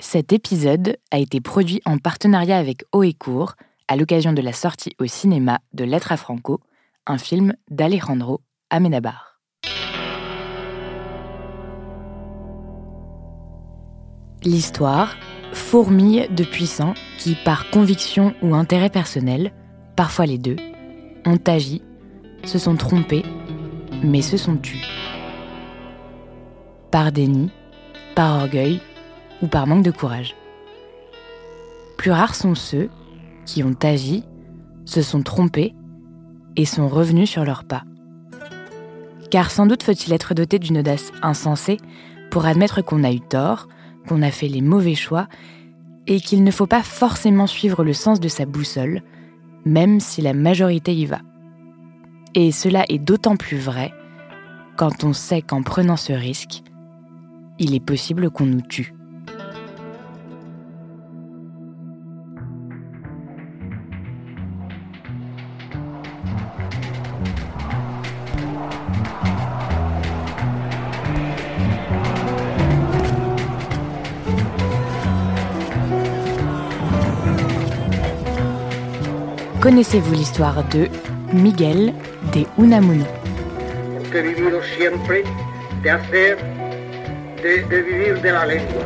Cet épisode a été produit en partenariat avec Court à l'occasion de la sortie au cinéma de Lettres à Franco, un film d'Alejandro Amenabar. L'histoire fourmille de puissants qui, par conviction ou intérêt personnel, parfois les deux, ont agi, se sont trompés, mais se sont tus. Par déni, par orgueil ou par manque de courage. Plus rares sont ceux qui ont agi, se sont trompés et sont revenus sur leurs pas. Car sans doute faut-il être doté d'une audace insensée pour admettre qu'on a eu tort, qu'on a fait les mauvais choix et qu'il ne faut pas forcément suivre le sens de sa boussole, même si la majorité y va. Et cela est d'autant plus vrai quand on sait qu'en prenant ce risque, il est possible qu'on nous tue. Connaissez-vous l'histoire de Miguel de Unamuno? Que siempre de hacer, de, de vivir de la lengua.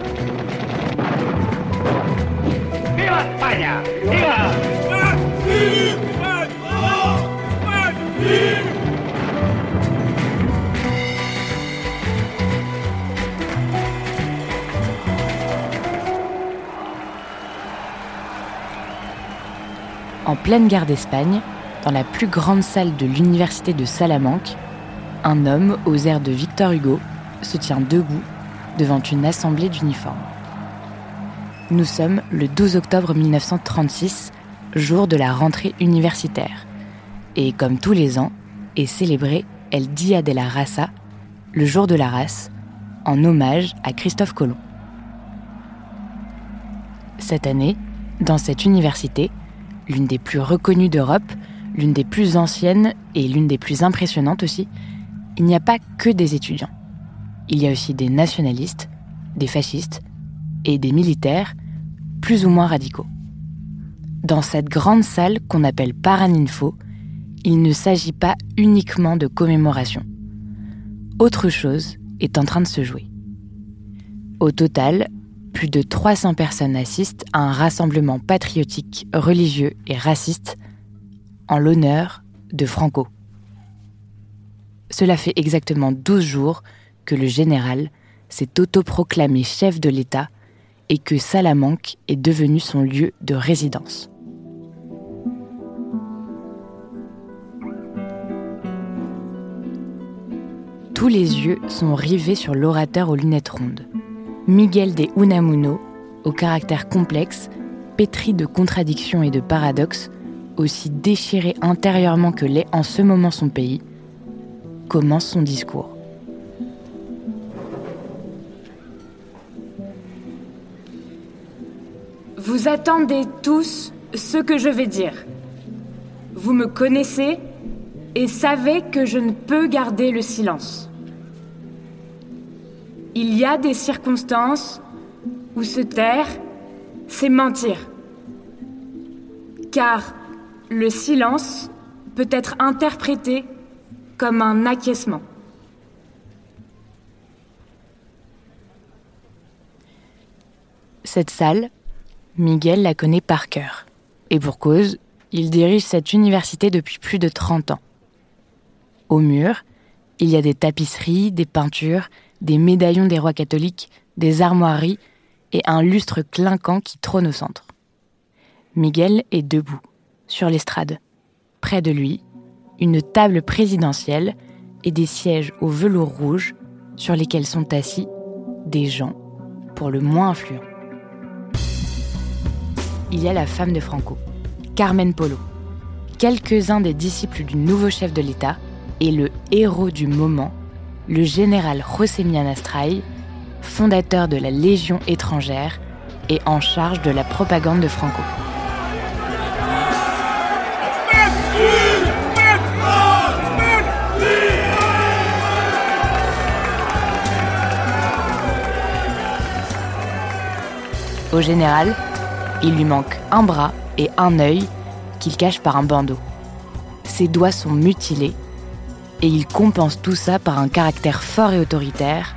¡Viva España! ¡Viva! En pleine guerre d'Espagne, dans la plus grande salle de l'université de Salamanque, un homme aux airs de Victor Hugo se tient debout devant une assemblée d'uniformes. Nous sommes le 12 octobre 1936, jour de la rentrée universitaire. Et comme tous les ans, est célébré El Dia de la Raza, le jour de la race, en hommage à Christophe Colomb. Cette année, dans cette université, l'une des plus reconnues d'Europe, l'une des plus anciennes et l'une des plus impressionnantes aussi, il n'y a pas que des étudiants. Il y a aussi des nationalistes, des fascistes et des militaires plus ou moins radicaux. Dans cette grande salle qu'on appelle Paraninfo, il ne s'agit pas uniquement de commémoration. Autre chose est en train de se jouer. Au total, plus de 300 personnes assistent à un rassemblement patriotique, religieux et raciste en l'honneur de Franco. Cela fait exactement 12 jours que le général s'est autoproclamé chef de l'État et que Salamanque est devenu son lieu de résidence. Tous les yeux sont rivés sur l'orateur aux lunettes rondes. Miguel de Unamuno, au caractère complexe, pétri de contradictions et de paradoxes, aussi déchiré intérieurement que l'est en ce moment son pays, commence son discours. Vous attendez tous ce que je vais dire. Vous me connaissez et savez que je ne peux garder le silence. Il y a des circonstances où se taire, c'est mentir. Car le silence peut être interprété comme un acquiescement. Cette salle, Miguel la connaît par cœur. Et pour cause, il dirige cette université depuis plus de 30 ans. Au mur, il y a des tapisseries, des peintures, des médaillons des rois catholiques, des armoiries et un lustre clinquant qui trône au centre. Miguel est debout, sur l'estrade. Près de lui, une table présidentielle et des sièges au velours rouge sur lesquels sont assis des gens pour le moins influents. Il y a la femme de Franco, Carmen Polo, quelques-uns des disciples du nouveau chef de l'État et le héros du moment, le général José Mian fondateur de la Légion étrangère et en charge de la propagande de Franco. Au général, il lui manque un bras et un œil qu'il cache par un bandeau. Ses doigts sont mutilés et il compense tout ça par un caractère fort et autoritaire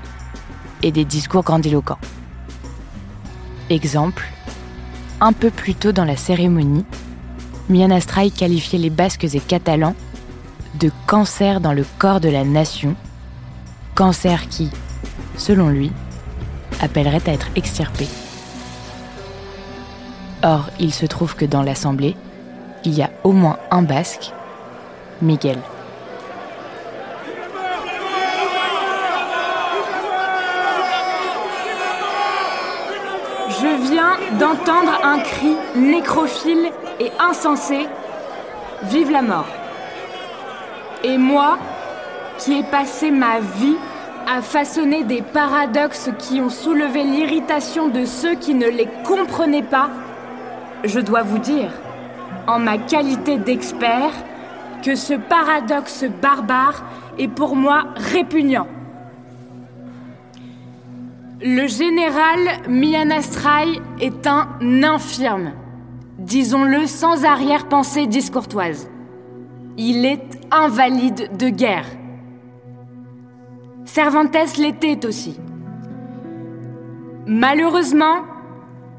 et des discours grandiloquents. Exemple, un peu plus tôt dans la cérémonie, Mian Astray qualifiait les Basques et Catalans de cancer dans le corps de la nation, cancer qui, selon lui, appellerait à être extirpé. Or, il se trouve que dans l'Assemblée, il y a au moins un Basque, Miguel. Je viens d'entendre un cri nécrophile et insensé Vive la mort Et moi, qui ai passé ma vie à façonner des paradoxes qui ont soulevé l'irritation de ceux qui ne les comprenaient pas, je dois vous dire, en ma qualité d'expert, que ce paradoxe barbare est pour moi répugnant. Le général Mianastrai est un infirme, disons-le sans arrière-pensée discourtoise. Il est invalide de guerre. Cervantes l'était aussi. Malheureusement,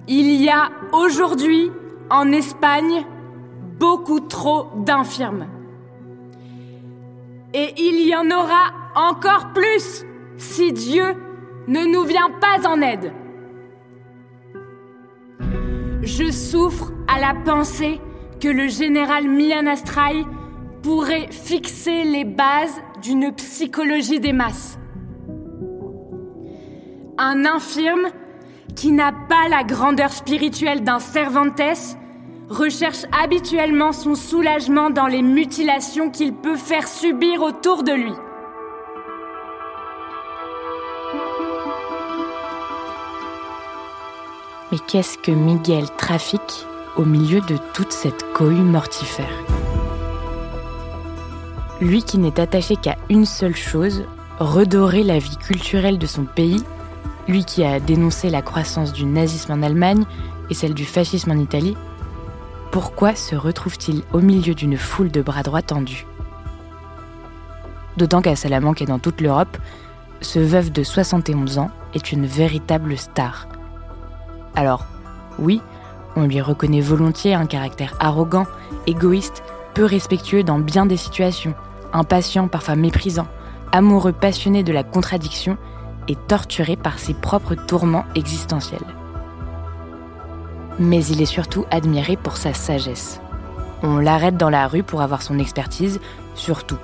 il y a aujourd'hui en Espagne beaucoup trop d'infirmes. Et il y en aura encore plus si Dieu ne nous vient pas en aide. Je souffre à la pensée que le général Mian Astray pourrait fixer les bases d'une psychologie des masses. Un infirme qui n'a pas la grandeur spirituelle d'un Cervantes, recherche habituellement son soulagement dans les mutilations qu'il peut faire subir autour de lui. Mais qu'est-ce que Miguel trafique au milieu de toute cette cohue mortifère? Lui qui n'est attaché qu'à une seule chose, redorer la vie culturelle de son pays lui qui a dénoncé la croissance du nazisme en Allemagne et celle du fascisme en Italie, pourquoi se retrouve-t-il au milieu d'une foule de bras droits tendus? D'autant qu'à Salamanque et dans toute l'Europe, ce veuf de 71 ans est une véritable star. Alors, oui, on lui reconnaît volontiers un caractère arrogant, égoïste, peu respectueux dans bien des situations, impatient, parfois méprisant, amoureux passionné de la contradiction et torturé par ses propres tourments existentiels. Mais il est surtout admiré pour sa sagesse. On l'arrête dans la rue pour avoir son expertise sur tout.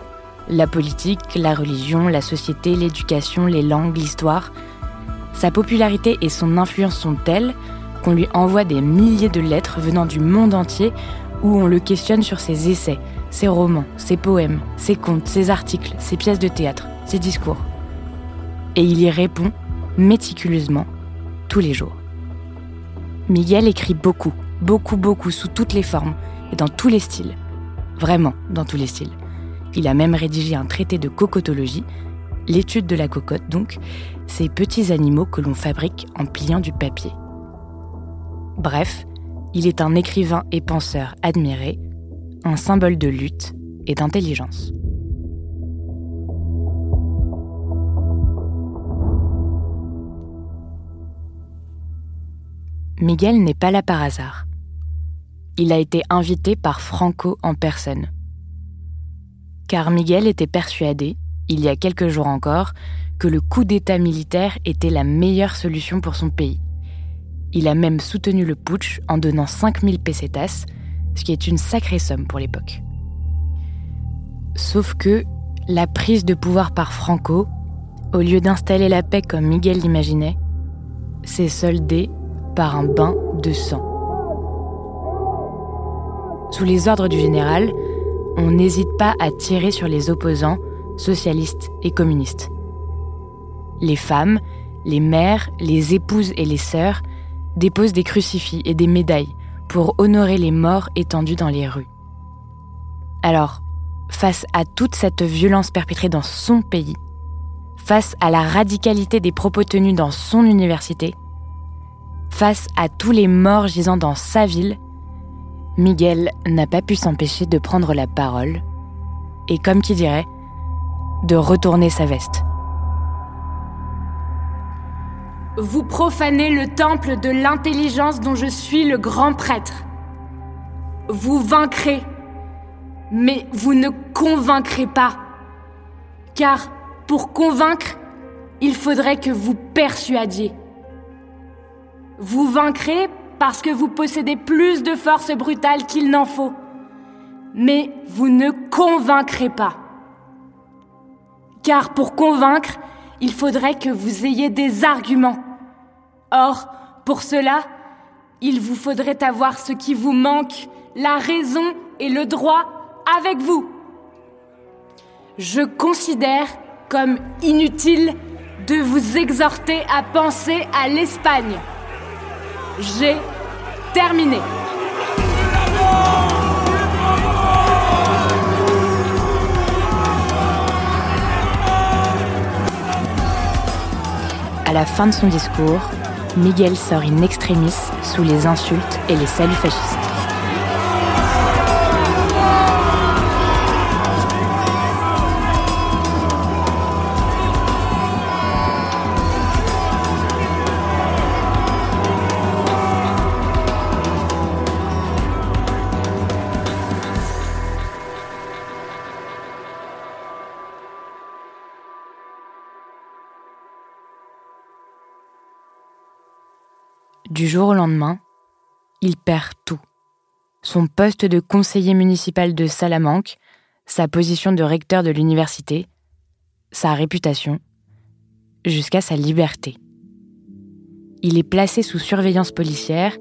La politique, la religion, la société, l'éducation, les langues, l'histoire. Sa popularité et son influence sont telles qu'on lui envoie des milliers de lettres venant du monde entier où on le questionne sur ses essais, ses romans, ses poèmes, ses contes, ses articles, ses pièces de théâtre, ses discours et il y répond méticuleusement tous les jours. Miguel écrit beaucoup, beaucoup, beaucoup, sous toutes les formes et dans tous les styles. Vraiment, dans tous les styles. Il a même rédigé un traité de cocotologie, l'étude de la cocotte donc, ces petits animaux que l'on fabrique en pliant du papier. Bref, il est un écrivain et penseur admiré, un symbole de lutte et d'intelligence. Miguel n'est pas là par hasard. Il a été invité par Franco en personne. Car Miguel était persuadé, il y a quelques jours encore, que le coup d'État militaire était la meilleure solution pour son pays. Il a même soutenu le putsch en donnant 5000 pesetas, ce qui est une sacrée somme pour l'époque. Sauf que la prise de pouvoir par Franco au lieu d'installer la paix comme Miguel l'imaginait, s'est soldé par un bain de sang. Sous les ordres du général, on n'hésite pas à tirer sur les opposants, socialistes et communistes. Les femmes, les mères, les épouses et les sœurs déposent des crucifix et des médailles pour honorer les morts étendus dans les rues. Alors, face à toute cette violence perpétrée dans son pays, face à la radicalité des propos tenus dans son université, face à tous les morts gisant dans sa ville, Miguel n'a pas pu s'empêcher de prendre la parole et, comme qui dirait, de retourner sa veste. Vous profanez le temple de l'intelligence dont je suis le grand prêtre. Vous vaincrez, mais vous ne convaincrez pas. Car pour convaincre, il faudrait que vous persuadiez. Vous vaincrez parce que vous possédez plus de force brutale qu'il n'en faut. Mais vous ne convaincrez pas. Car pour convaincre, il faudrait que vous ayez des arguments. Or, pour cela, il vous faudrait avoir ce qui vous manque, la raison et le droit avec vous. Je considère comme inutile de vous exhorter à penser à l'Espagne. J'ai terminé. À la fin de son discours, Miguel sort in extremis sous les insultes et les saluts fascistes. Du jour au lendemain, il perd tout. Son poste de conseiller municipal de Salamanque, sa position de recteur de l'université, sa réputation, jusqu'à sa liberté. Il est placé sous surveillance policière,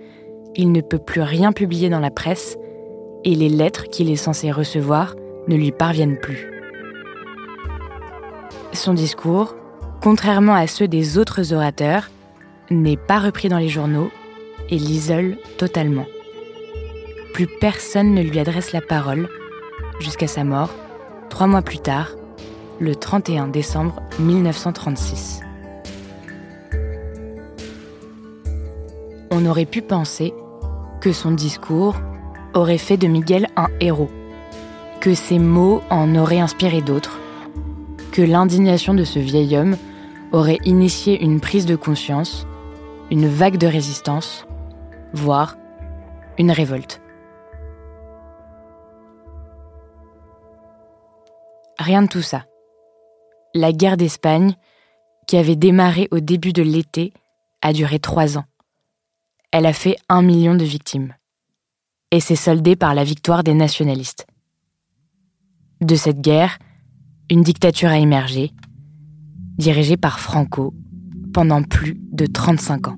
il ne peut plus rien publier dans la presse, et les lettres qu'il est censé recevoir ne lui parviennent plus. Son discours, contrairement à ceux des autres orateurs, n'est pas repris dans les journaux et l'isole totalement. Plus personne ne lui adresse la parole jusqu'à sa mort, trois mois plus tard, le 31 décembre 1936. On aurait pu penser que son discours aurait fait de Miguel un héros, que ses mots en auraient inspiré d'autres, que l'indignation de ce vieil homme aurait initié une prise de conscience une vague de résistance, voire une révolte. Rien de tout ça. La guerre d'Espagne, qui avait démarré au début de l'été, a duré trois ans. Elle a fait un million de victimes. Et s'est soldée par la victoire des nationalistes. De cette guerre, une dictature a émergé, dirigée par Franco, pendant plus de 35 ans.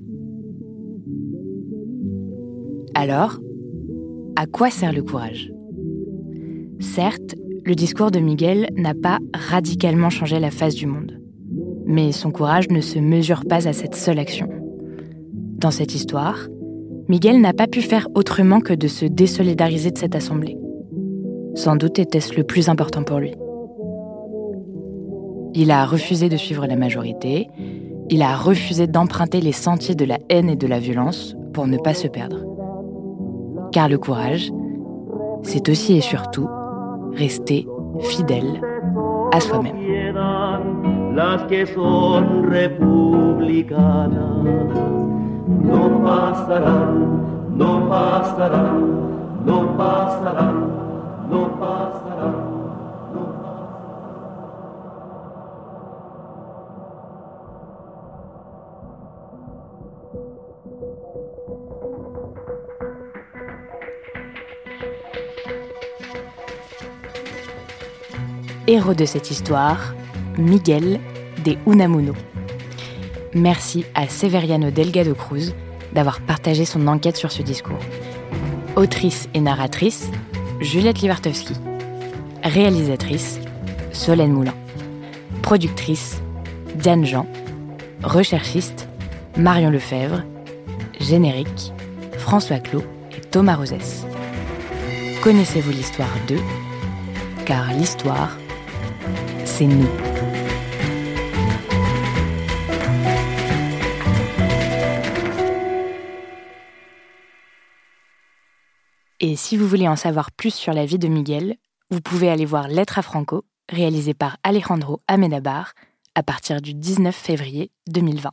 Alors, à quoi sert le courage? Certes, le discours de Miguel n'a pas radicalement changé la face du monde. Mais son courage ne se mesure pas à cette seule action. Dans cette histoire, Miguel n'a pas pu faire autrement que de se désolidariser de cette assemblée. Sans doute était-ce le plus important pour lui. Il a refusé de suivre la majorité, il a refusé d'emprunter les sentiers de la haine et de la violence pour ne pas se perdre. Car le courage, c'est aussi et surtout rester fidèle à soi-même. Héros de cette histoire, Miguel des Unamuno. Merci à Severiano Delgado Cruz d'avoir partagé son enquête sur ce discours. Autrice et narratrice, Juliette Livartowski. Réalisatrice, Solène Moulin. Productrice, Diane Jean. Recherchiste, Marion Lefebvre. Générique, François Clot et Thomas Rosès. Connaissez-vous l'histoire d'eux? Car l'histoire, c'est nous. Et si vous voulez en savoir plus sur la vie de Miguel, vous pouvez aller voir Lettre à Franco, réalisé par Alejandro Amenabar, à partir du 19 février 2020.